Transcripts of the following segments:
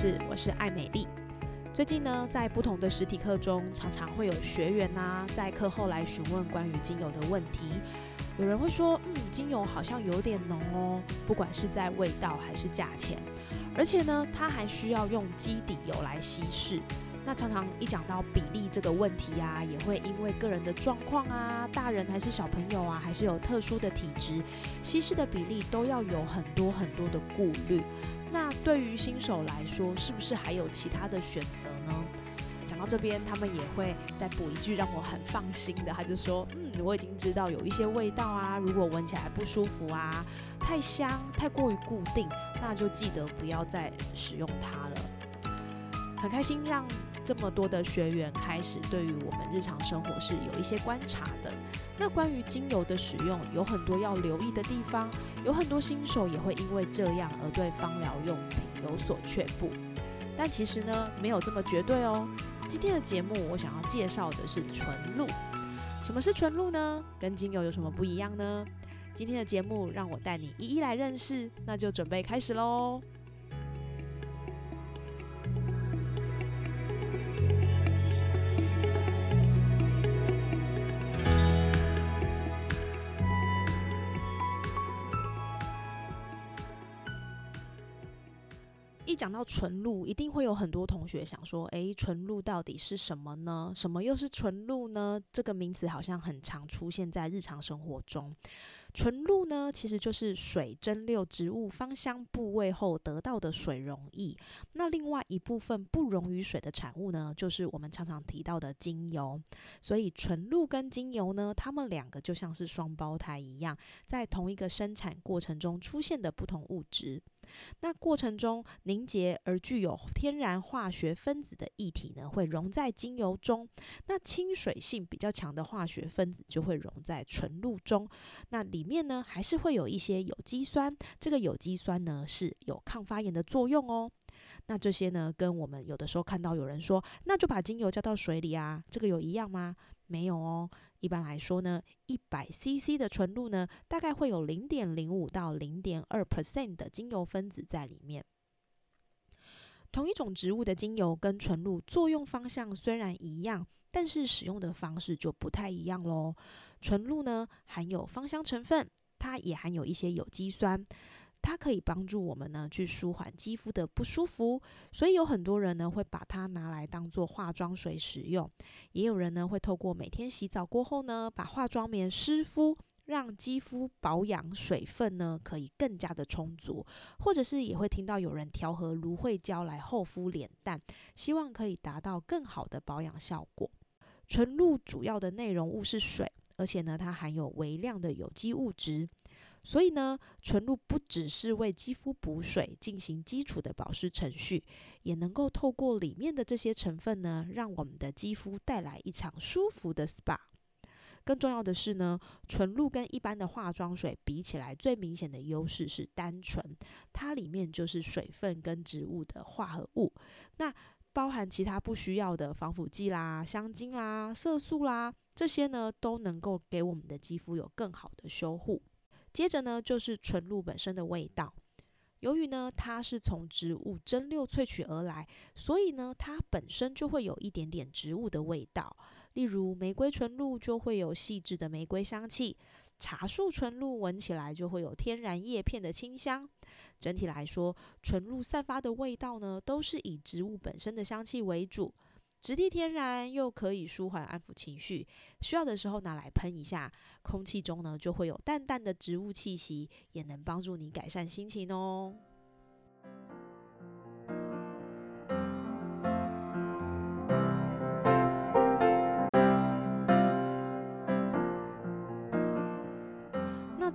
室，我是艾美丽。最近呢，在不同的实体课中，常常会有学员啊、在课后来询问关于精油的问题。有人会说，嗯，精油好像有点浓哦，不管是在味道还是价钱，而且呢，它还需要用基底油来稀释。那常常一讲到比例这个问题啊，也会因为个人的状况啊，大人还是小朋友啊，还是有特殊的体质，稀释的比例都要有很多很多的顾虑。那对于新手来说，是不是还有其他的选择呢？讲到这边，他们也会再补一句让我很放心的，他就说：“嗯，我已经知道有一些味道啊，如果闻起来不舒服啊，太香、太过于固定，那就记得不要再使用它了。”很开心让这么多的学员开始对于我们日常生活是有一些观察的。那关于精油的使用，有很多要留意的地方，有很多新手也会因为这样而对芳疗用品有所却步。但其实呢，没有这么绝对哦。今天的节目，我想要介绍的是纯露。什么是纯露呢？跟精油有什么不一样呢？今天的节目让我带你一一来认识，那就准备开始喽。讲到纯露，一定会有很多同学想说：“诶，纯露到底是什么呢？什么又是纯露呢？”这个名词好像很常出现在日常生活中。纯露呢，其实就是水蒸馏植物芳香部位后得到的水溶液。那另外一部分不溶于水的产物呢，就是我们常常提到的精油。所以纯露跟精油呢，它们两个就像是双胞胎一样，在同一个生产过程中出现的不同物质。那过程中凝结而具有天然化学分子的液体呢，会溶在精油中。那亲水性比较强的化学分子就会溶在纯露中。那里面呢，还是会有一些有机酸。这个有机酸呢，是有抗发炎的作用哦。那这些呢，跟我们有的时候看到有人说，那就把精油加到水里啊，这个有一样吗？没有哦。一般来说呢，一百 CC 的纯露呢，大概会有零点零五到零点二 percent 的精油分子在里面。同一种植物的精油跟纯露作用方向虽然一样，但是使用的方式就不太一样喽。纯露呢含有芳香成分，它也含有一些有机酸。它可以帮助我们呢去舒缓肌肤的不舒服，所以有很多人呢会把它拿来当做化妆水使用，也有人呢会透过每天洗澡过后呢把化妆棉湿敷，让肌肤保养水分呢可以更加的充足，或者是也会听到有人调和芦荟胶来厚敷脸蛋，希望可以达到更好的保养效果。纯露主要的内容物是水，而且呢它含有微量的有机物质。所以呢，纯露不只是为肌肤补水、进行基础的保湿程序，也能够透过里面的这些成分呢，让我们的肌肤带来一场舒服的 SPA。更重要的是呢，纯露跟一般的化妆水比起来，最明显的优势是单纯，它里面就是水分跟植物的化合物，那包含其他不需要的防腐剂啦、香精啦、色素啦，这些呢都能够给我们的肌肤有更好的修护。接着呢，就是纯露本身的味道。由于呢，它是从植物蒸馏萃取而来，所以呢，它本身就会有一点点植物的味道。例如，玫瑰纯露就会有细致的玫瑰香气，茶树纯露闻起来就会有天然叶片的清香。整体来说，纯露散发的味道呢，都是以植物本身的香气为主。质地天然，又可以舒缓安抚情绪，需要的时候拿来喷一下，空气中呢就会有淡淡的植物气息，也能帮助你改善心情哦。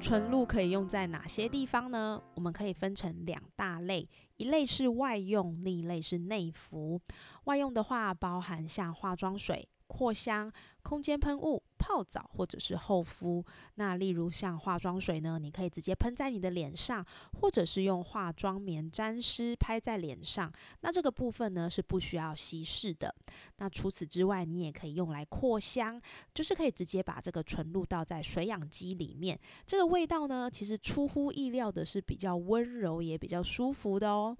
纯露可以用在哪些地方呢？我们可以分成两大类，一类是外用，另一类是内服。外用的话，包含像化妆水。扩香、空间喷雾、泡澡或者是厚敷。那例如像化妆水呢，你可以直接喷在你的脸上，或者是用化妆棉沾湿拍在脸上。那这个部分呢是不需要稀释的。那除此之外，你也可以用来扩香，就是可以直接把这个纯露倒在水养机里面。这个味道呢，其实出乎意料的是比较温柔，也比较舒服的哦。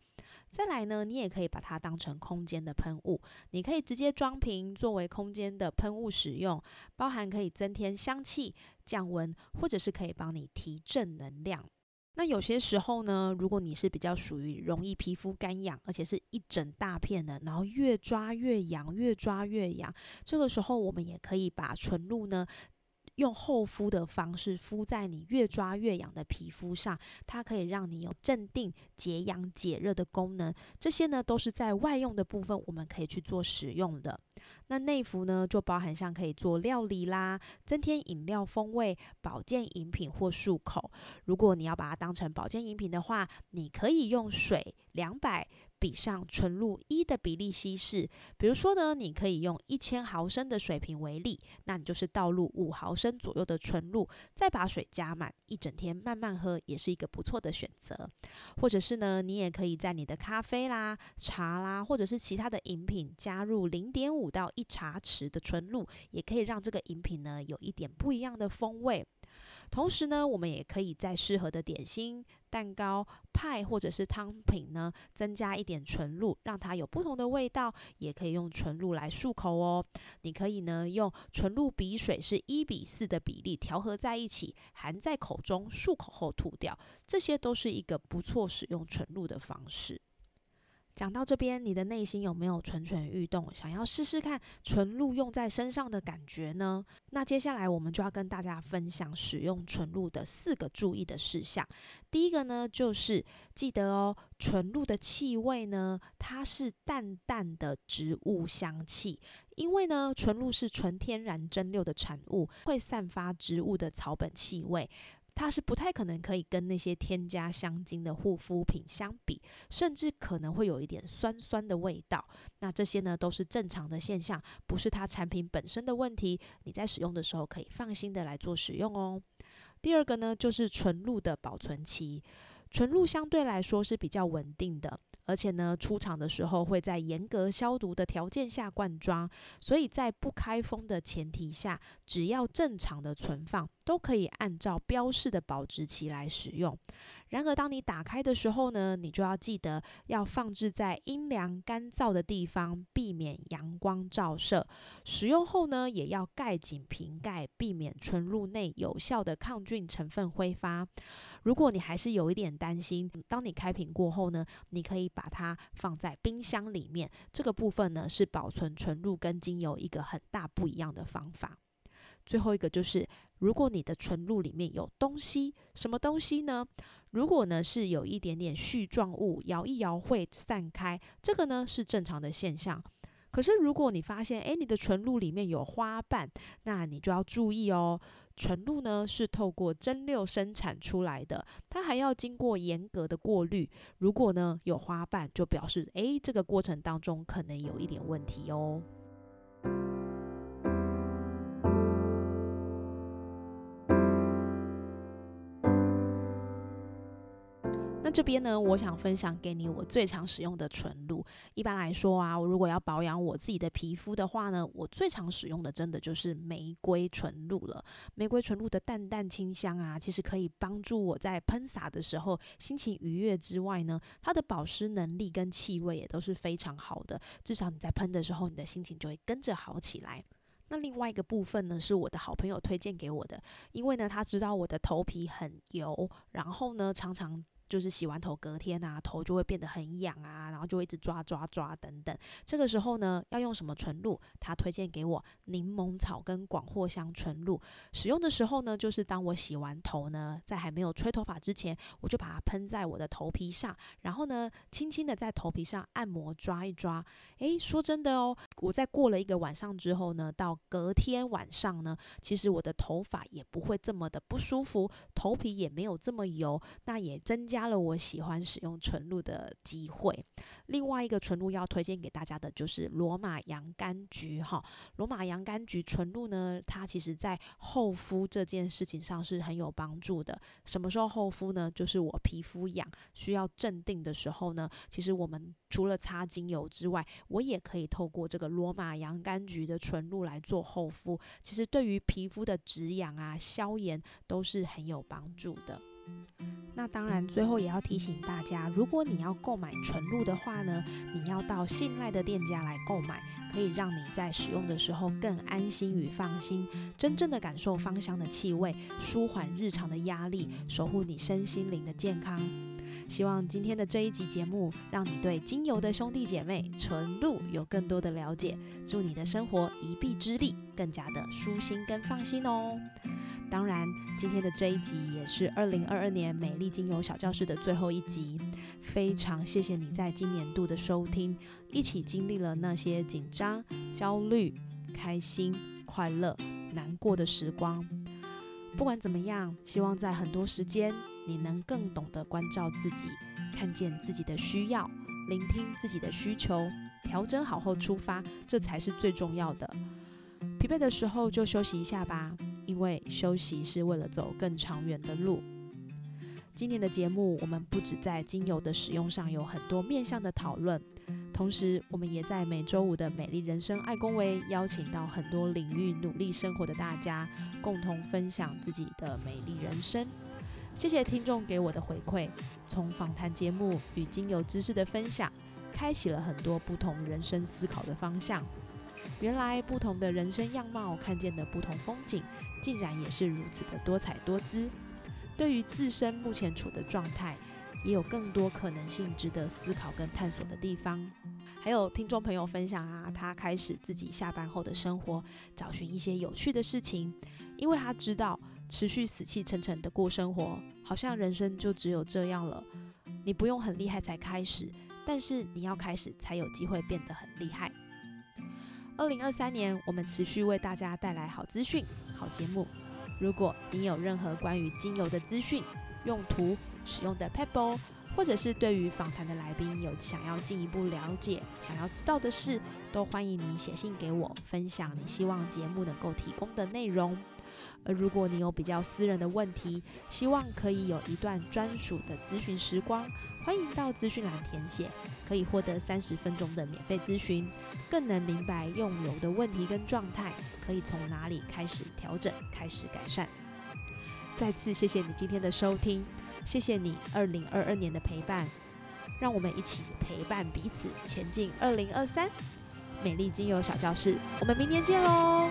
再来呢，你也可以把它当成空间的喷雾，你可以直接装瓶作为空间的喷雾使用，包含可以增添香气、降温，或者是可以帮你提振能量。那有些时候呢，如果你是比较属于容易皮肤干痒，而且是一整大片的，然后越抓越痒，越抓越痒，这个时候我们也可以把纯露呢。用厚敷的方式敷在你越抓越痒的皮肤上，它可以让你有镇定、解痒、解热的功能。这些呢都是在外用的部分，我们可以去做使用的。那内服呢，就包含像可以做料理啦，增添饮料风味、保健饮品或漱口。如果你要把它当成保健饮品的话，你可以用水两百。比上纯露一的比例稀释，比如说呢，你可以用一千毫升的水瓶为例，那你就是倒入五毫升左右的纯露，再把水加满，一整天慢慢喝，也是一个不错的选择。或者是呢，你也可以在你的咖啡啦、茶啦，或者是其他的饮品加入零点五到一茶匙的纯露，也可以让这个饮品呢有一点不一样的风味。同时呢，我们也可以在适合的点心、蛋糕、派或者是汤品呢，增加一点纯露，让它有不同的味道。也可以用纯露来漱口哦。你可以呢用纯露比水是一比四的比例调和在一起，含在口中漱口后吐掉。这些都是一个不错使用纯露的方式。讲到这边，你的内心有没有蠢蠢欲动，想要试试看纯露用在身上的感觉呢？那接下来我们就要跟大家分享使用纯露的四个注意的事项。第一个呢，就是记得哦，纯露的气味呢，它是淡淡的植物香气，因为呢，纯露是纯天然蒸馏的产物，会散发植物的草本气味。它是不太可能可以跟那些添加香精的护肤品相比，甚至可能会有一点酸酸的味道。那这些呢都是正常的现象，不是它产品本身的问题。你在使用的时候可以放心的来做使用哦。第二个呢就是纯露的保存期，纯露相对来说是比较稳定的。而且呢，出厂的时候会在严格消毒的条件下灌装，所以在不开封的前提下，只要正常的存放，都可以按照标示的保质期来使用。然而，当你打开的时候呢，你就要记得要放置在阴凉干燥的地方，避免阳光照射。使用后呢，也要盖紧瓶盖，避免纯露内有效的抗菌成分挥发。如果你还是有一点担心，当你开瓶过后呢，你可以把它放在冰箱里面。这个部分呢，是保存纯露跟精油一个很大不一样的方法。最后一个就是，如果你的纯露里面有东西，什么东西呢？如果呢是有一点点絮状物，摇一摇会散开，这个呢是正常的现象。可是如果你发现，诶，你的纯露里面有花瓣，那你就要注意哦。纯露呢是透过蒸馏生产出来的，它还要经过严格的过滤。如果呢有花瓣，就表示诶，这个过程当中可能有一点问题哦。这边呢，我想分享给你我最常使用的纯露。一般来说啊，我如果要保养我自己的皮肤的话呢，我最常使用的真的就是玫瑰纯露了。玫瑰纯露的淡淡清香啊，其实可以帮助我在喷洒的时候心情愉悦之外呢，它的保湿能力跟气味也都是非常好的。至少你在喷的时候，你的心情就会跟着好起来。那另外一个部分呢，是我的好朋友推荐给我的，因为呢，他知道我的头皮很油，然后呢，常常。就是洗完头隔天啊，头就会变得很痒啊，然后就一直抓抓抓等等。这个时候呢，要用什么纯露？他推荐给我柠檬草跟广藿香纯露。使用的时候呢，就是当我洗完头呢，在还没有吹头发之前，我就把它喷在我的头皮上，然后呢，轻轻的在头皮上按摩抓一抓。诶，说真的哦，我在过了一个晚上之后呢，到隔天晚上呢，其实我的头发也不会这么的不舒服，头皮也没有这么油，那也增加加了我喜欢使用纯露的机会。另外一个纯露要推荐给大家的就是罗马洋甘菊哈，罗马洋甘菊纯露呢，它其实在厚敷这件事情上是很有帮助的。什么时候厚敷呢？就是我皮肤痒需要镇定的时候呢，其实我们除了擦精油之外，我也可以透过这个罗马洋甘菊的纯露来做厚敷。其实对于皮肤的止痒啊、消炎都是很有帮助的。那当然，最后也要提醒大家，如果你要购买纯露的话呢，你要到信赖的店家来购买，可以让你在使用的时候更安心与放心，真正的感受芳香的气味，舒缓日常的压力，守护你身心灵的健康。希望今天的这一集节目，让你对精油的兄弟姐妹纯露有更多的了解，祝你的生活一臂之力更加的舒心跟放心哦。当然，今天的这一集也是二零二二年美丽精油小教室的最后一集。非常谢谢你在今年度的收听，一起经历了那些紧张、焦虑、开心、快乐、难过的时光。不管怎么样，希望在很多时间，你能更懂得关照自己，看见自己的需要，聆听自己的需求，调整好后出发，这才是最重要的。疲惫的时候就休息一下吧。因为休息是为了走更长远的路。今年的节目，我们不止在精油的使用上有很多面向的讨论，同时我们也在每周五的美丽人生爱公维邀请到很多领域努力生活的大家，共同分享自己的美丽人生。谢谢听众给我的回馈，从访谈节目与精油知识的分享，开启了很多不同人生思考的方向。原来不同的人生样貌，看见的不同风景，竟然也是如此的多彩多姿。对于自身目前处的状态，也有更多可能性值得思考跟探索的地方。还有听众朋友分享啊，他开始自己下班后的生活，找寻一些有趣的事情，因为他知道持续死气沉沉的过生活，好像人生就只有这样了。你不用很厉害才开始，但是你要开始才有机会变得很厉害。二零二三年，我们持续为大家带来好资讯、好节目。如果你有任何关于精油的资讯、用途、使用的 pebble，或者是对于访谈的来宾有想要进一步了解、想要知道的事，都欢迎你写信给我，分享你希望节目能够提供的内容。而如果你有比较私人的问题，希望可以有一段专属的咨询时光，欢迎到资讯栏填写，可以获得三十分钟的免费咨询，更能明白用油的问题跟状态，可以从哪里开始调整、开始改善。再次谢谢你今天的收听，谢谢你二零二二年的陪伴，让我们一起陪伴彼此前进二零二三。美丽精油小教室，我们明年见喽